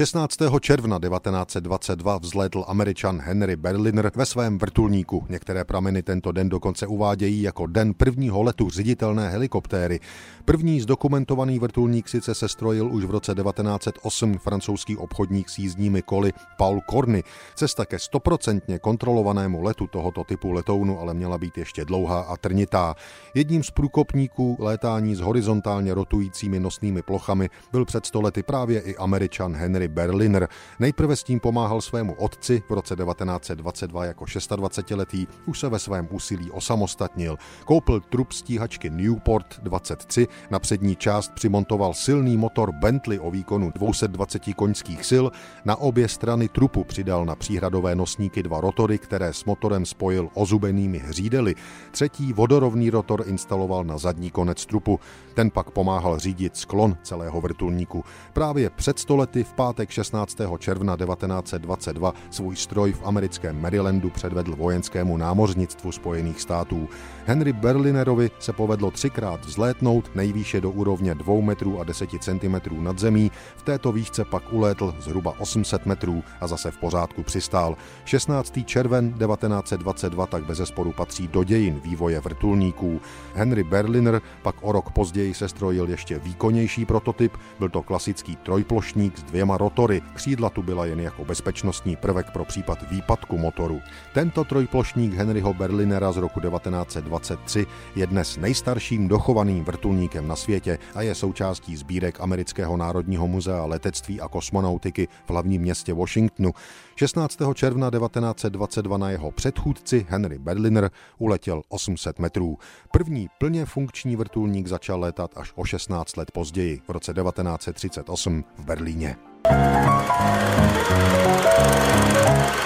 16. června 1922 vzlétl američan Henry Berliner ve svém vrtulníku. Některé prameny tento den dokonce uvádějí jako den prvního letu ředitelné helikoptéry. První zdokumentovaný vrtulník sice se strojil už v roce 1908 francouzský obchodník s jízdními koly Paul Corny. Cesta ke stoprocentně kontrolovanému letu tohoto typu letounu ale měla být ještě dlouhá a trnitá. Jedním z průkopníků létání s horizontálně rotujícími nosnými plochami byl před stolety právě i američan Henry Berliner. Nejprve s tím pomáhal svému otci v roce 1922 jako 26-letý, už se ve svém úsilí osamostatnil. Koupil trup stíhačky Newport 23, na přední část přimontoval silný motor Bentley o výkonu 220 koňských sil, na obě strany trupu přidal na příhradové nosníky dva rotory, které s motorem spojil ozubenými hřídely. Třetí vodorovný rotor instaloval na zadní konec trupu. Ten pak pomáhal řídit sklon celého vrtulníku. Právě před stolety v pátek 16. června 1922 svůj stroj v americkém Marylandu předvedl vojenskému námořnictvu Spojených států. Henry Berlinerovi se povedlo třikrát vzlétnout nejvýše do úrovně 2 metrů a 10 cm nad zemí, v této výšce pak ulétl zhruba 800 metrů a zase v pořádku přistál. 16. červen 1922 tak bez zesporu patří do dějin vývoje vrtulníků. Henry Berliner pak o rok později sestrojil ještě výkonnější prototyp, byl to klasický trojplošník s dvěma rotory. Křídla tu byla jen jako bezpečnostní prvek pro případ výpadku motoru. Tento trojplošník Henryho Berlinera z roku 1923 je dnes nejstarším dochovaným vrtulníkem na světě a je součástí sbírek Amerického národního muzea letectví a kosmonautiky v hlavním městě Washingtonu. 16. června 1922 na jeho předchůdci Henry Berliner uletěl 800 metrů. První plně funkční vrtulník začal létat až o 16 let později, v roce 1938 v Berlíně. Thank you.